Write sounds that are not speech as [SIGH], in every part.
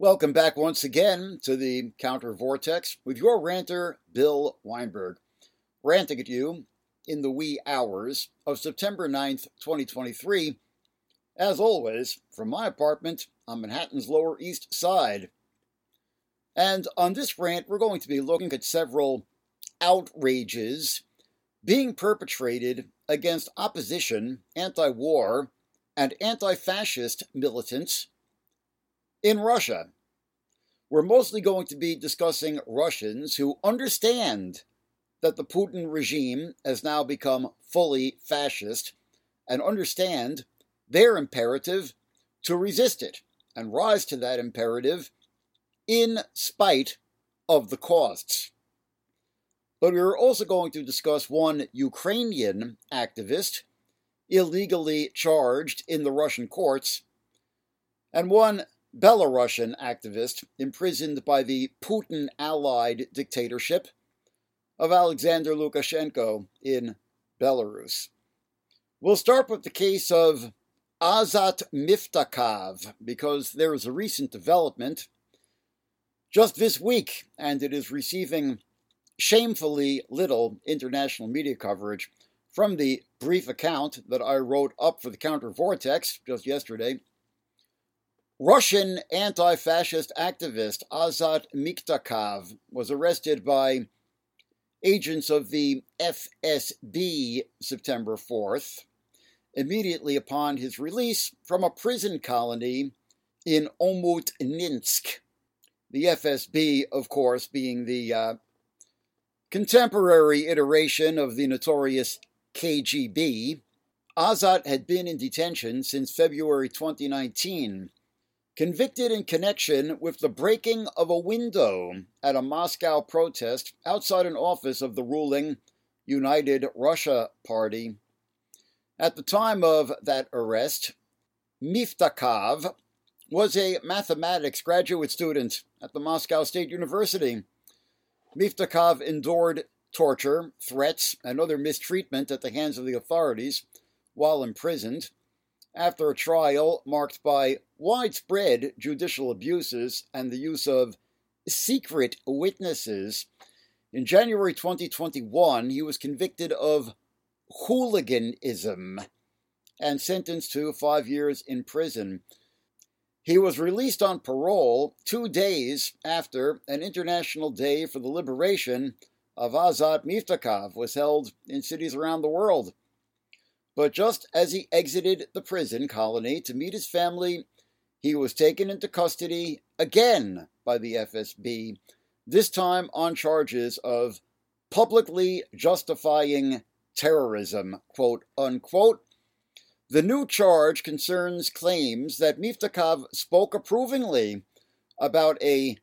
Welcome back once again to the Counter Vortex with your ranter, Bill Weinberg, ranting at you in the wee hours of September 9th, 2023, as always, from my apartment on Manhattan's Lower East Side. And on this rant, we're going to be looking at several outrages being perpetrated against opposition, anti war, and anti fascist militants in Russia. We're mostly going to be discussing Russians who understand that the Putin regime has now become fully fascist and understand their imperative to resist it and rise to that imperative in spite of the costs. But we are also going to discuss one Ukrainian activist illegally charged in the Russian courts and one Belarusian activist imprisoned by the Putin allied dictatorship of Alexander Lukashenko in Belarus. We'll start with the case of Azat Miftakhov because there is a recent development just this week, and it is receiving shamefully little international media coverage from the brief account that I wrote up for the Counter Vortex just yesterday Russian anti fascist activist Azat Miftakhov was arrested by agents of the FSB September 4th, immediately upon his release from a prison colony in Omutninsk. The FSB, of course, being the uh, contemporary iteration of the notorious KGB. Azat had been in detention since February 2019 convicted in connection with the breaking of a window at a Moscow protest outside an office of the ruling United Russia Party. At the time of that arrest, Miftakhov was a mathematics graduate student at the Moscow State University. Miftakhov endured torture, threats, and other mistreatment at the hands of the authorities while imprisoned after a trial marked by widespread judicial abuses and the use of secret witnesses. In January 2021, he was convicted of hooliganism and sentenced to five years in prison. He was released on parole two days after an International Day for the Liberation of Azat Miftakhov was held in cities around the world. But just as he exited the prison colony to meet his family, he was taken into custody again by the FSB, this time on charges of publicly justifying terrorism, quote unquote. The new charge concerns claims that Miftakhov spoke approvingly about a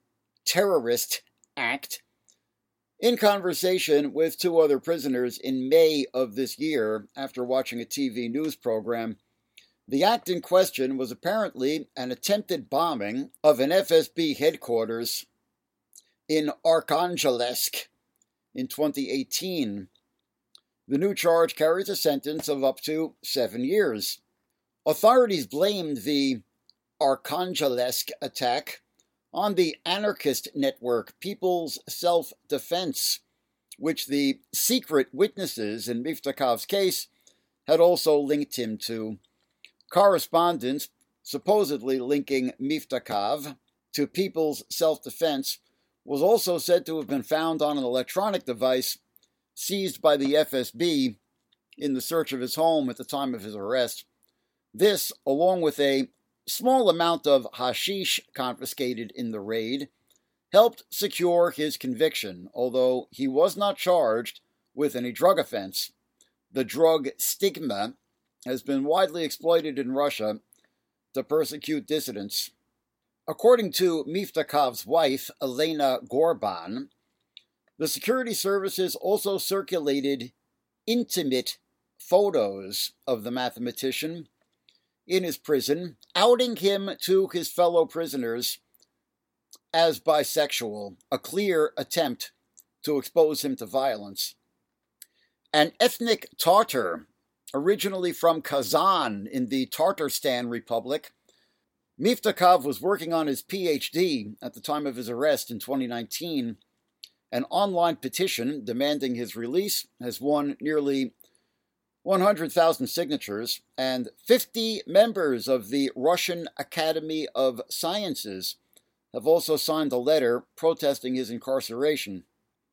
terrorist act in conversation with two other prisoners in May of this year, after watching a TV news program, the act in question was apparently an attempted bombing of an FSB headquarters in Arkhangelsk in 2018. The new charge carries a sentence of up to seven years. Authorities blamed the Arkhangelsk attack on the anarchist network People's Self Defense, which the secret witnesses in Miftakhov's case had also linked him to. Correspondence supposedly linking Miftakhov to People's Self Defense was also said to have been found on an electronic device seized by the FSB in the search of his home at the time of his arrest. This, along with a small amount of hashish confiscated in the raid helped secure his conviction, although he was not charged with any drug offense. The drug stigma has been widely exploited in Russia to persecute dissidents. According to Miftakhov's wife, Elena Gorban, the security services also circulated intimate photos of the mathematician in his prison, outing him to his fellow prisoners as bisexual, a clear attempt to expose him to violence. An ethnic Tartar, originally from Kazan in the Tartarstan Republic, Miftakhov was working on his PhD at the time of his arrest in 2019. An online petition demanding his release has won nearly 100,000 signatures, and 50 members of the Russian Academy of Sciences have also signed a letter protesting his incarceration.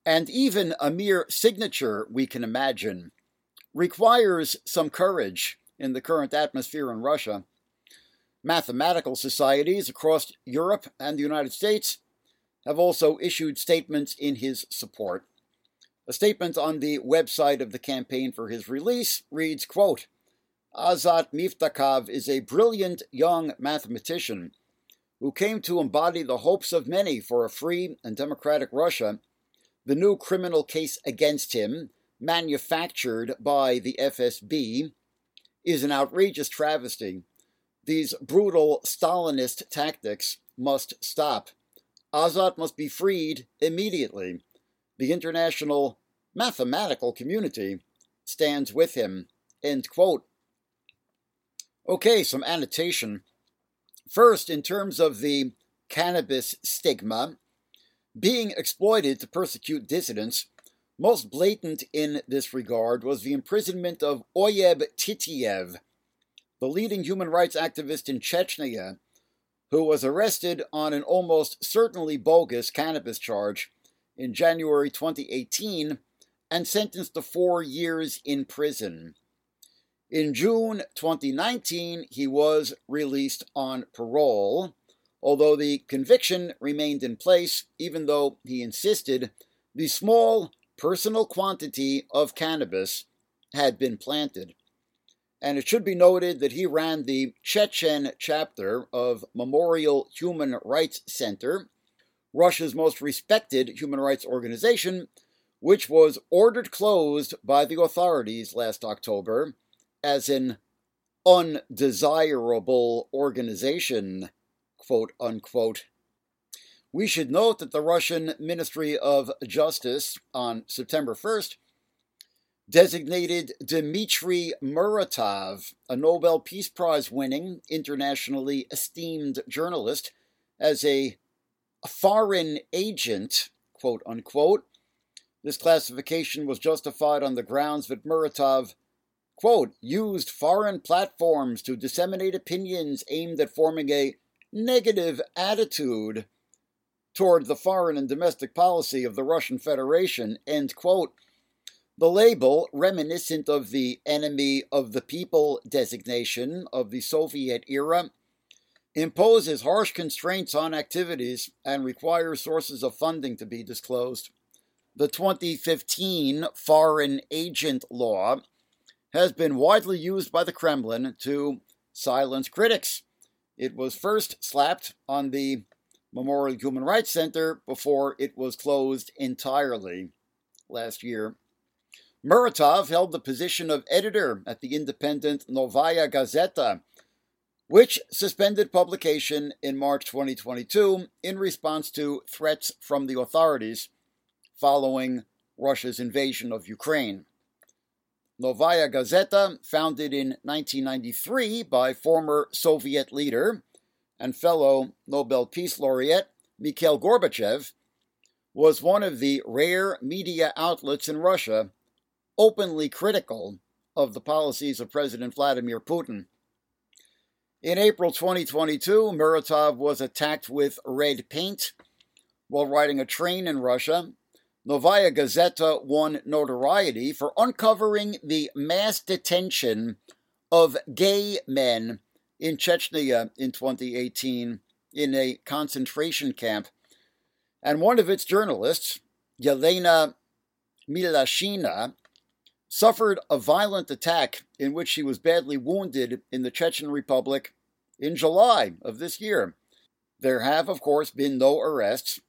And even a mere signature, we can imagine, requires some courage in the current atmosphere in Russia. Mathematical societies across Europe and the United States have also issued statements in his support. A statement on the website of the campaign for his release reads, quote, Azat Miftakhov is a brilliant young mathematician who came to embody the hopes of many for a free and democratic Russia. The new criminal case against him, manufactured by the FSB, is an outrageous travesty. These brutal Stalinist tactics must stop. Azat must be freed immediately the international mathematical community stands with him. End quote. Okay, some annotation. First, in terms of the cannabis stigma, being exploited to persecute dissidents, most blatant in this regard was the imprisonment of Oyub Titiev, the leading human rights activist in Chechnya, who was arrested on an almost certainly bogus cannabis charge in January 2018 and sentenced to four years in prison. In June 2019, he was released on parole, although the conviction remained in place, even though he insisted the small personal quantity of cannabis had been planted. And it should be noted that he ran the Chechen chapter of Memorial Human Rights Center, Russia's most respected human rights organization, which was ordered closed by the authorities last October as an undesirable organization, quote unquote. We should note that the Russian Ministry of Justice on September 1st designated Dmitry Muratov, a Nobel Peace Prize winning, internationally esteemed journalist, as a foreign agent, quote unquote. This classification was justified on the grounds that Muratov, quote, used foreign platforms to disseminate opinions aimed at forming a negative attitude toward the foreign and domestic policy of the Russian Federation, end quote. The label, reminiscent of the enemy of the people designation of the Soviet era, imposes harsh constraints on activities and requires sources of funding to be disclosed. The 2015 Foreign Agent Law has been widely used by the Kremlin to silence critics. It was first slapped on the Memorial Human Rights Center before it was closed entirely last year. Muratov held the position of editor at the independent Novaya Gazeta, which suspended publication in March 2022 in response to threats from the authorities following Russia's invasion of Ukraine. Novaya Gazeta, founded in 1993 by former Soviet leader and fellow Nobel Peace Laureate Mikhail Gorbachev, was one of the rare media outlets in Russia openly critical of the policies of President Vladimir Putin. In April 2022, Muratov was attacked with red paint while riding a train in Russia. Novaya Gazeta won notoriety for uncovering the mass detention of gay men in Chechnya in 2018 in a concentration camp. And one of its journalists, Yelena Milashina, suffered a violent attack in which she was badly wounded in the Chechen Republic in July of this year. There have, of course, been no arrests.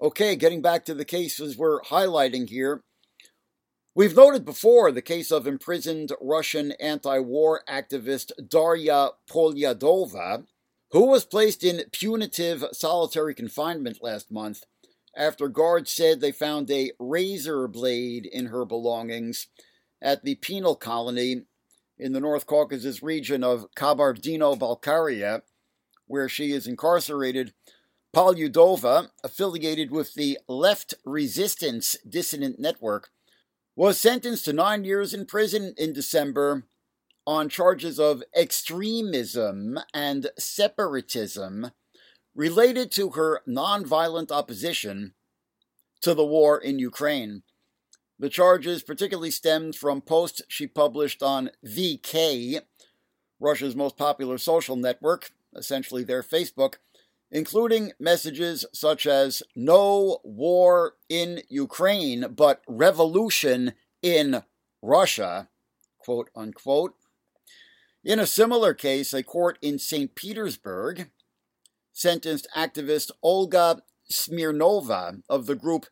Okay, getting back to the cases we're highlighting here. We've noted before the case of imprisoned Russian anti war activist Darya Polyudova, who was placed in punitive solitary confinement last month after guards said they found a razor blade in her belongings at the penal colony in the North Caucasus region of Kabardino-Balkaria, where she is incarcerated, Polyudova, affiliated with the Left Resistance Dissident Network, was sentenced to nine years in prison in December on charges of extremism and separatism related to her nonviolent opposition to the war in Ukraine. The charges particularly stemmed from posts she published on VK, Russia's most popular social network, essentially their Facebook, including messages such as no war in Ukraine, but revolution in Russia, quote unquote. In a similar case, a court in St. Petersburg sentenced activist Olga Smirnova of the group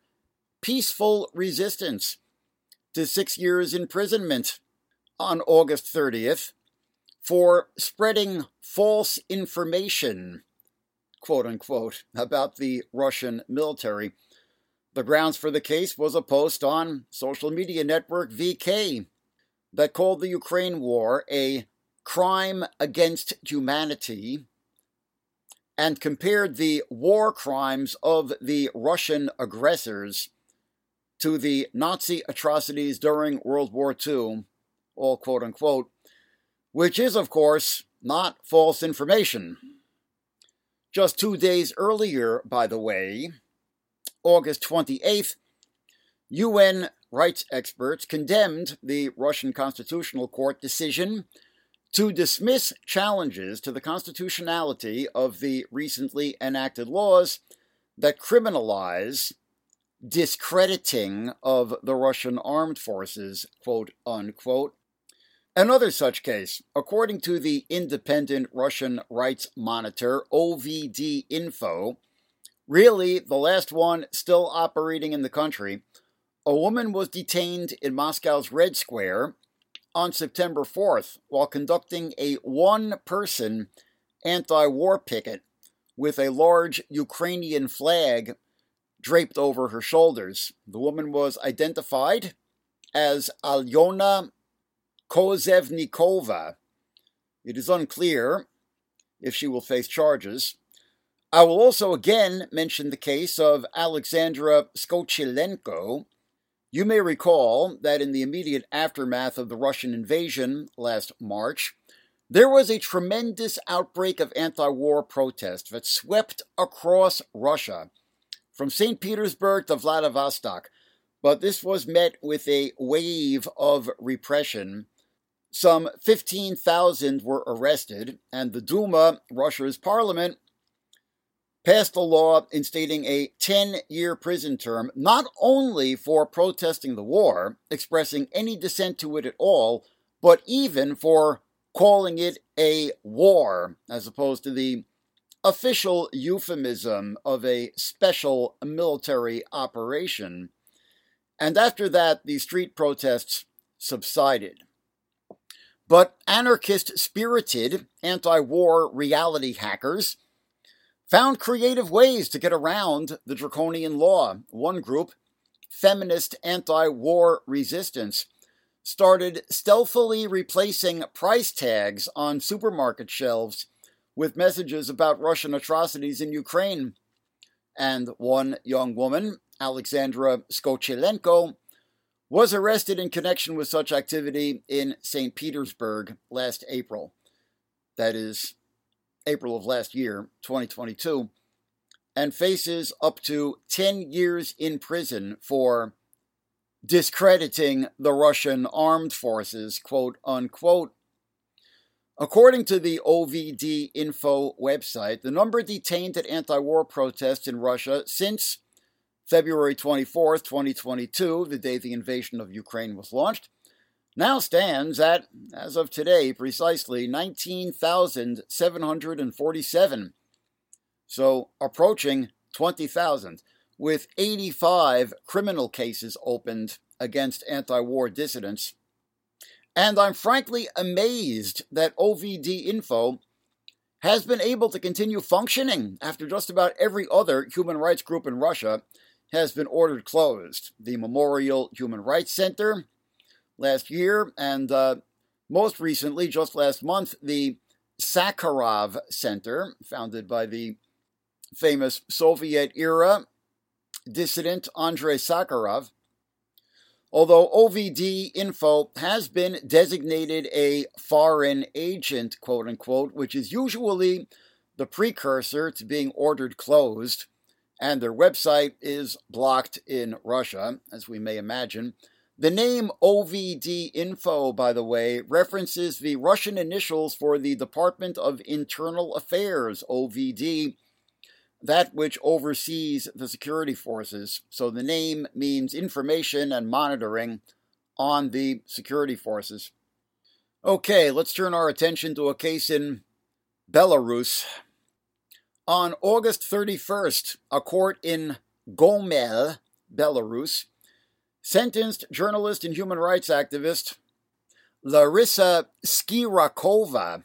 Peaceful Resistance to six years imprisonment on August 30th for spreading false information, quote unquote, about the Russian military. The grounds for the case was a post on social media network VK that called the Ukraine war a crime against humanity and compared the war crimes of the Russian aggressors to the Nazi atrocities during World War II, all quote unquote, which is, of course, not false information. Just two days earlier, by the way, August 28th, UN rights experts condemned the Russian Constitutional Court decision to dismiss challenges to the constitutionality of the recently enacted laws that criminalize discrediting of the Russian armed forces, quote unquote. Another such case, according to the independent Russian rights monitor OVD Info, really the last one still operating in the country, a woman was detained in Moscow's Red Square on September 4th while conducting a one person anti war picket with a large Ukrainian flag draped over her shoulders. The woman was identified as Alyona Kozhevnikova. It is unclear if she will face charges. I will also again mention the case of Alexandra Skochilenko, you may recall that in the immediate aftermath of the Russian invasion last March, there was a tremendous outbreak of anti war protest that swept across Russia, from St. Petersburg to Vladivostok. But this was met with a wave of repression. Some 15,000 were arrested, and the Duma, Russia's parliament, passed a law instating a 10 year prison term not only for protesting the war, expressing any dissent to it at all, but even for calling it a war, as opposed to the official euphemism of a special military operation. And after that, the street protests subsided. But anarchist spirited anti war reality hackers found creative ways to get around the draconian law. One group, Feminist Anti War Resistance, started stealthily replacing price tags on supermarket shelves with messages about Russian atrocities in Ukraine. And one young woman, Alexandra Skochilenko, was arrested in connection with such activity in St. Petersburg last April. That is April of last year, 2022, and faces up to 10 years in prison for discrediting the Russian armed forces, quote unquote. According to the OVD Info website, the number detained at anti war protests in Russia since February 24, 2022, the day the invasion of Ukraine was launched, now stands at, as of today, precisely 19,747. So approaching 20,000, with 85 criminal cases opened against anti war dissidents. And I'm frankly amazed that OVD Info has been able to continue functioning after just about every other human rights group in Russia has been ordered closed. The Memorial Human Rights Center, last year, and uh, most recently, just last month, the Sakharov Center, founded by the famous Soviet era dissident Andrei Sakharov. Although OVD Info has been designated a foreign agent, quote unquote, which is usually the precursor to being ordered closed, and their website is blocked in Russia, as we may imagine. The name OVD Info, by the way, references the Russian initials for the Department of Internal Affairs, OVD, that which oversees the security forces. So the name means information and monitoring on the security forces. Okay, let's turn our attention to a case in Belarus. On August 31st, a court in Gomel, Belarus, sentenced journalist and human rights activist Larysa Shchyrakova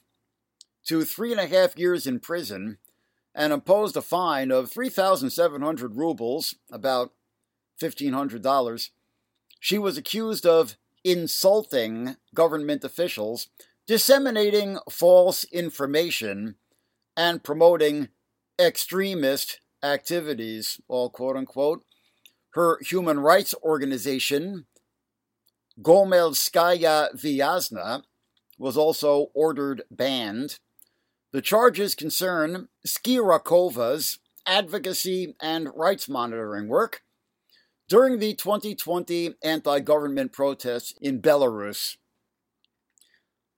to three and a half years in prison and imposed a fine of 3,700 rubles, about $1,500. She was accused of insulting government officials, disseminating false information, and promoting extremist activities, all quote unquote. Her human rights organization, Gomelskaya Vyazna, was also ordered banned. The charges concern Shchyrakova's advocacy and rights monitoring work during the 2020 anti government protests in Belarus.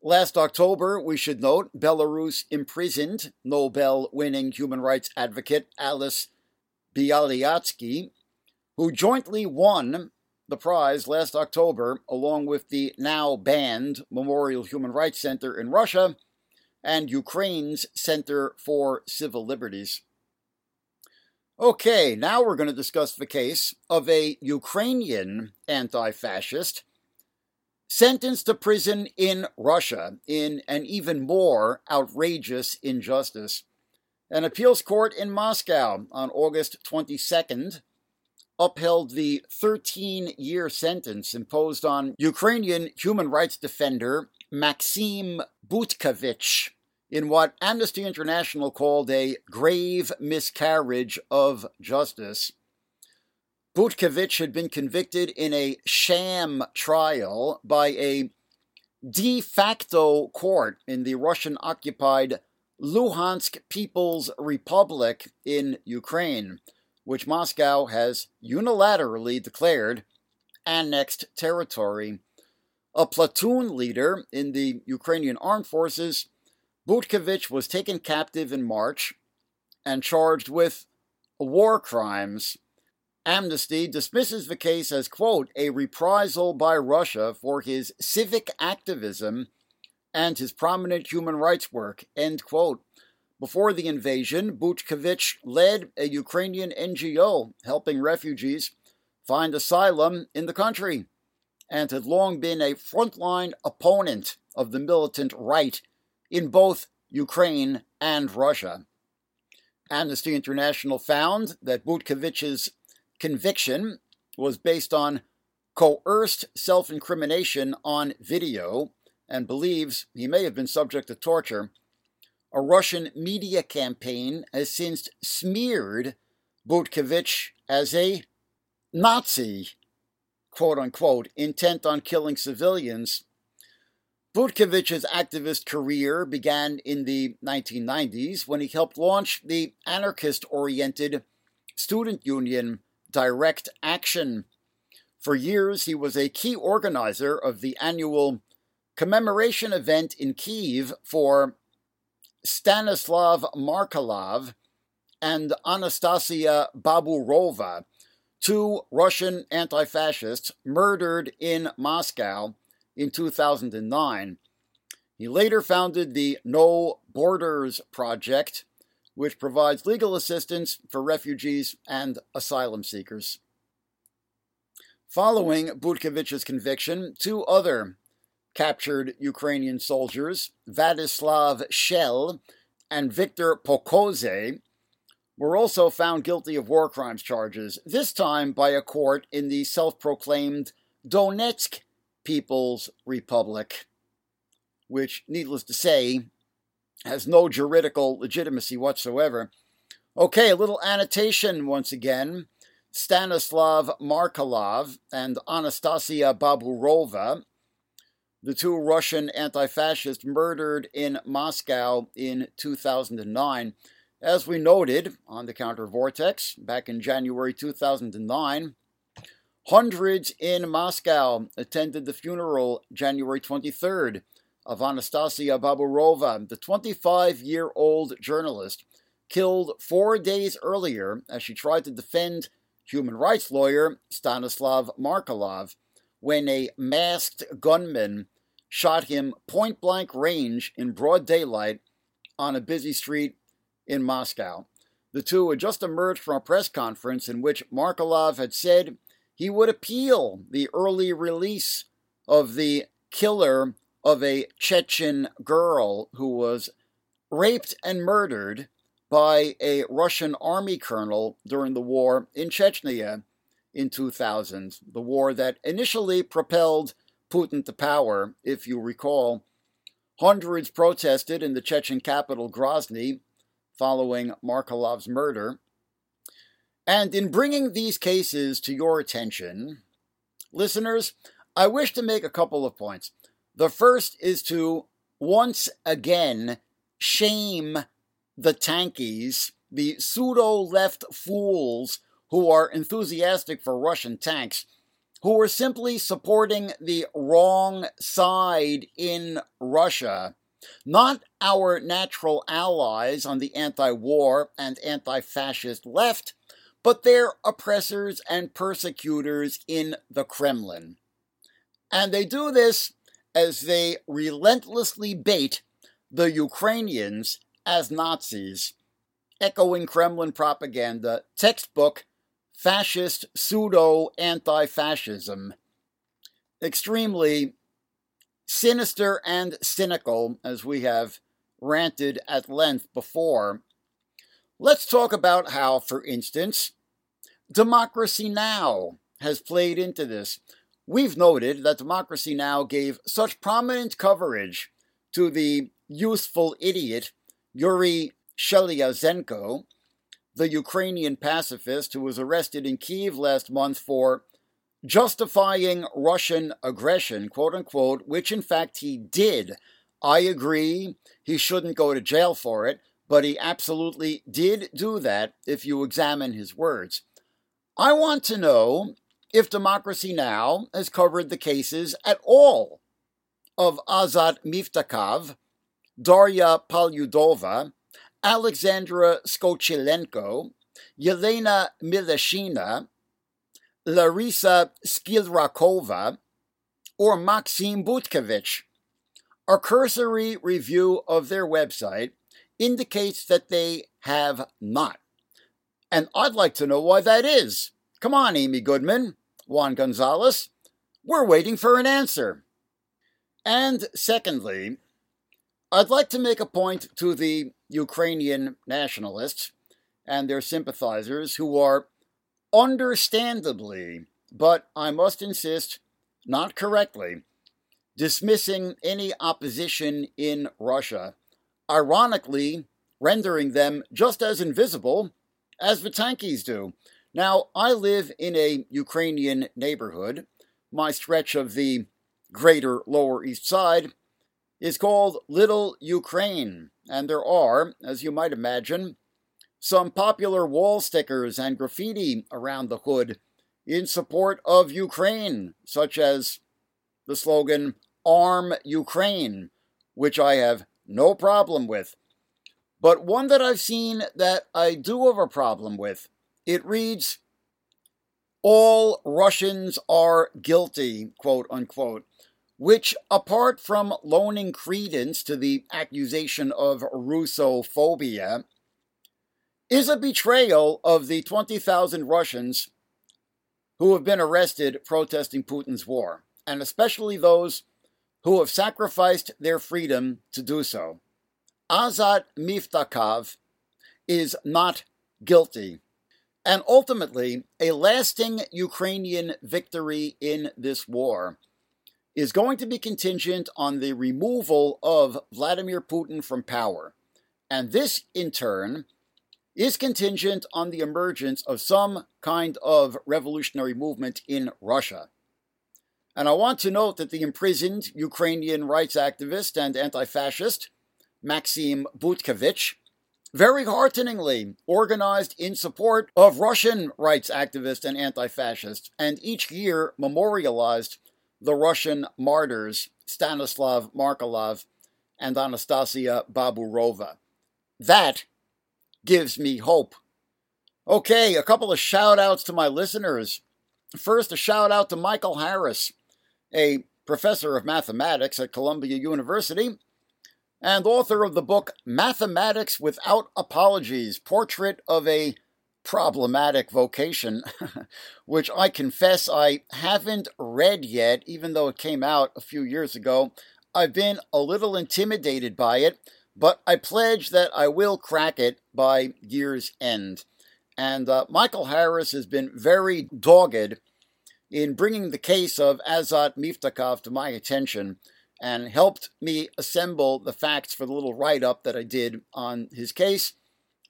Last October, we should note, Belarus imprisoned Nobel winning human rights advocate Ales Bialiatski, who jointly won the prize last October along with the now banned Memorial Human Rights Center in Russia and Ukraine's Center for Civil Liberties. Okay, now we're going to discuss the case of a Ukrainian anti fascist sentenced to prison in Russia in an even more outrageous injustice. An appeals court in Moscow on August 22nd upheld the 13 year sentence imposed on Ukrainian human rights defender Maksym Butkevych in what Amnesty International called a grave miscarriage of justice. Butkevych had been convicted in a sham trial by a de facto court in the Russian occupied Luhansk People's Republic in Ukraine, which Moscow has unilaterally declared annexed territory a platoon leader in the Ukrainian armed forces, Butkevych was taken captive in March and charged with war crimes. Amnesty dismisses the case as, quote, a reprisal by Russia for his civic activism and his prominent human rights work, end quote. Before the invasion, Butkevych led a Ukrainian NGO helping refugees find asylum in the country and had long been a frontline opponent of the militant right in both Ukraine and Russia. Amnesty International found that Butkevych's conviction was based on coerced self incrimination on video and believes he may have been subject to torture. A Russian media campaign has since smeared Butkevych as a Nazi quote unquote, intent on killing civilians. Butkevych's activist career began in the 1990s when he helped launch the anarchist oriented student union Direct Action. For years, he was a key organizer of the annual commemoration event in Kiev for Stanislav Markelov and Anastasia Baburova, two Russian anti fascists murdered in Moscow in 2009. He later founded the No Borders Project, which provides legal assistance for refugees and asylum seekers. Following Butkevych's conviction, two other captured Ukrainian soldiers, Vladislav Shel and Viktor Pokoze, were also found guilty of war crimes charges, this time by a court in the self proclaimed Donetsk People's Republic, which, needless to say, has no juridical legitimacy whatsoever. Okay, a little annotation once again. Stanislav Markelov and Anastasia Baburova, the two Russian anti fascists murdered in Moscow in 2009. As we noted on the Counter Vortex back in January 2009, hundreds in Moscow attended the funeral January 23rd of Anastasia Baburova, the 25 year old journalist killed four days earlier as she tried to defend human rights lawyer Stanislav Markelov when a masked gunman shot him point blank range in broad daylight on a busy street in Moscow. The two had just emerged from a press conference in which Markelov had said he would appeal the early release of the killer of a Chechen girl who was raped and murdered by a Russian army colonel during the war in Chechnya in 2000, the war that initially propelled Putin to power, if you recall. Hundreds protested in the Chechen capital Grozny following Markelov's murder. And in bringing these cases to your attention, listeners, I wish to make a couple of points. The first is to once again shame the tankies, the pseudo left fools who are enthusiastic for Russian tanks, who are simply supporting the wrong side in Russia, not our natural allies on the anti war and anti fascist left, but their oppressors and persecutors in the Kremlin. And they do this as they relentlessly bait the Ukrainians as Nazis, echoing Kremlin propaganda, textbook fascist pseudo anti fascism. Extremely sinister and cynical, as we have ranted at length before. Let's talk about how, for instance, Democracy Now! has played into this. We've noted that Democracy Now! gave such prominent coverage to the useful idiot Yuri Sheliazhenko, the Ukrainian pacifist who was arrested in Kiev last month for justifying Russian aggression, quote unquote, which in fact he did. I agree he shouldn't go to jail for it, but he absolutely did do that if you examine his words. I want to know if Democracy Now! has covered the cases at all of Azat Miftakhov, Darya Polyudova, Alexandra Skochilenko, Yelena Milashina, Larysa Shchyrakova, or Maksym Butkevych. A cursory review of their website indicates that they have not. And I'd like to know why that is. Come on, Amy Goodman, Juan Gonzalez. We're waiting for an answer. And secondly, I'd like to make a point to the Ukrainian nationalists and their sympathizers who are understandably, but I must insist, not correctly, dismissing any opposition in Russia, ironically rendering them just as invisible as the tankies do. Now, I live in a Ukrainian neighborhood. My stretch of the greater Lower East Side is called Little Ukraine, and there are, as you might imagine, some popular wall stickers and graffiti around the hood in support of Ukraine, such as the slogan Arm Ukraine, which I have no problem with. But one that I've seen that I do have a problem with, it reads, All Russians are guilty, quote unquote which, apart from loaning credence to the accusation of Russophobia, is a betrayal of the 20,000 Russians who have been arrested protesting Putin's war, and especially those who have sacrificed their freedom to do so. Azat Miftakhov is not guilty, and ultimately a lasting Ukrainian victory in this war is going to be contingent on the removal of Vladimir Putin from power. And this, in turn, is contingent on the emergence of some kind of revolutionary movement in Russia. And I want to note that the imprisoned Ukrainian rights activist and anti fascist, Maksym Butkevych, very hearteningly organized in support of Russian rights activists and anti fascists, and each year memorialized the Russian martyrs Stanislav Markelov and Anastasia Baburova. That gives me hope. Okay, a couple of shout outs to my listeners. First, a shout out to Michael Harris, a professor of mathematics at Columbia University and author of the book Mathematics Without Apologies Portrait of a Problematic Vocation, [LAUGHS] which I confess I haven't read yet, even though it came out a few years ago. I've been a little intimidated by it, but I pledge that I will crack it by year's end. And uh, Michael Harris has been very dogged in bringing the case of Azat Miftakhov to my attention and helped me assemble the facts for the little write up that I did on his case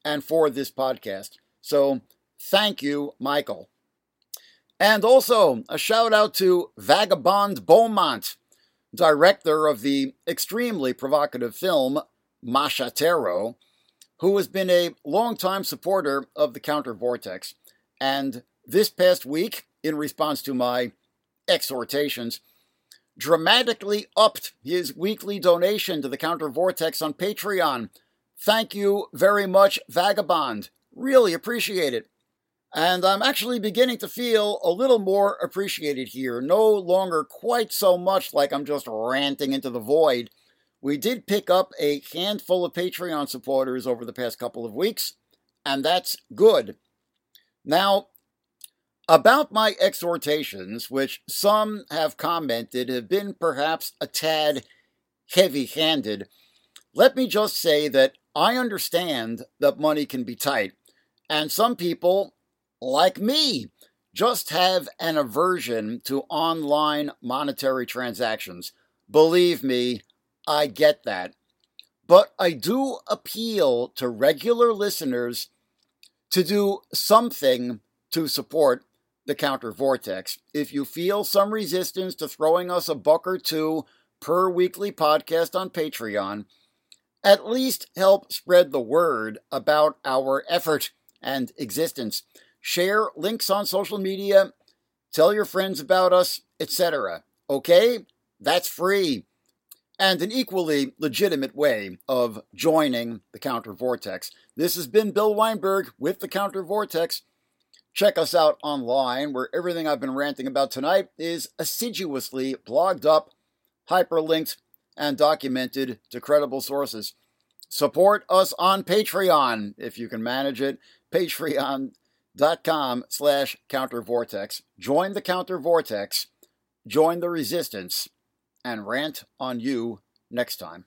and for this podcast. So thank you, Michael. And also a shout out to Vagabond Beaumont, director of the extremely provocative film Machetero, who has been a longtime supporter of the Counter Vortex. And this past week, in response to my exhortations, dramatically upped his weekly donation to the Counter Vortex on Patreon. Thank you very much, Vagabond. Really appreciate it. And I'm actually beginning to feel a little more appreciated here, no longer quite so much like I'm just ranting into the void. We did pick up a handful of Patreon supporters over the past couple of weeks, and that's good. Now, about my exhortations, which some have commented have been perhaps a tad heavy handed, let me just say that I understand that money can be tight, and some people, like me, just have an aversion to online monetary transactions. Believe me, I get that. But I do appeal to regular listeners to do something to support the counter vortex. If you feel some resistance to throwing us a buck or two per weekly podcast on Patreon, at least help spread the word about our effort and existence. Share links on social media, tell your friends about us, etc. Okay? That's free. And an equally legitimate way of joining the Counter Vortex. This has been Bill Weinberg with the Counter Vortex. Check us out online where everything I've been ranting about tonight is assiduously blogged up, hyperlinked, and documented to credible sources. Support us on Patreon if you can manage it. Patreon.com slash countervortex. Join the countervortex. Join the resistance and rant on you next time.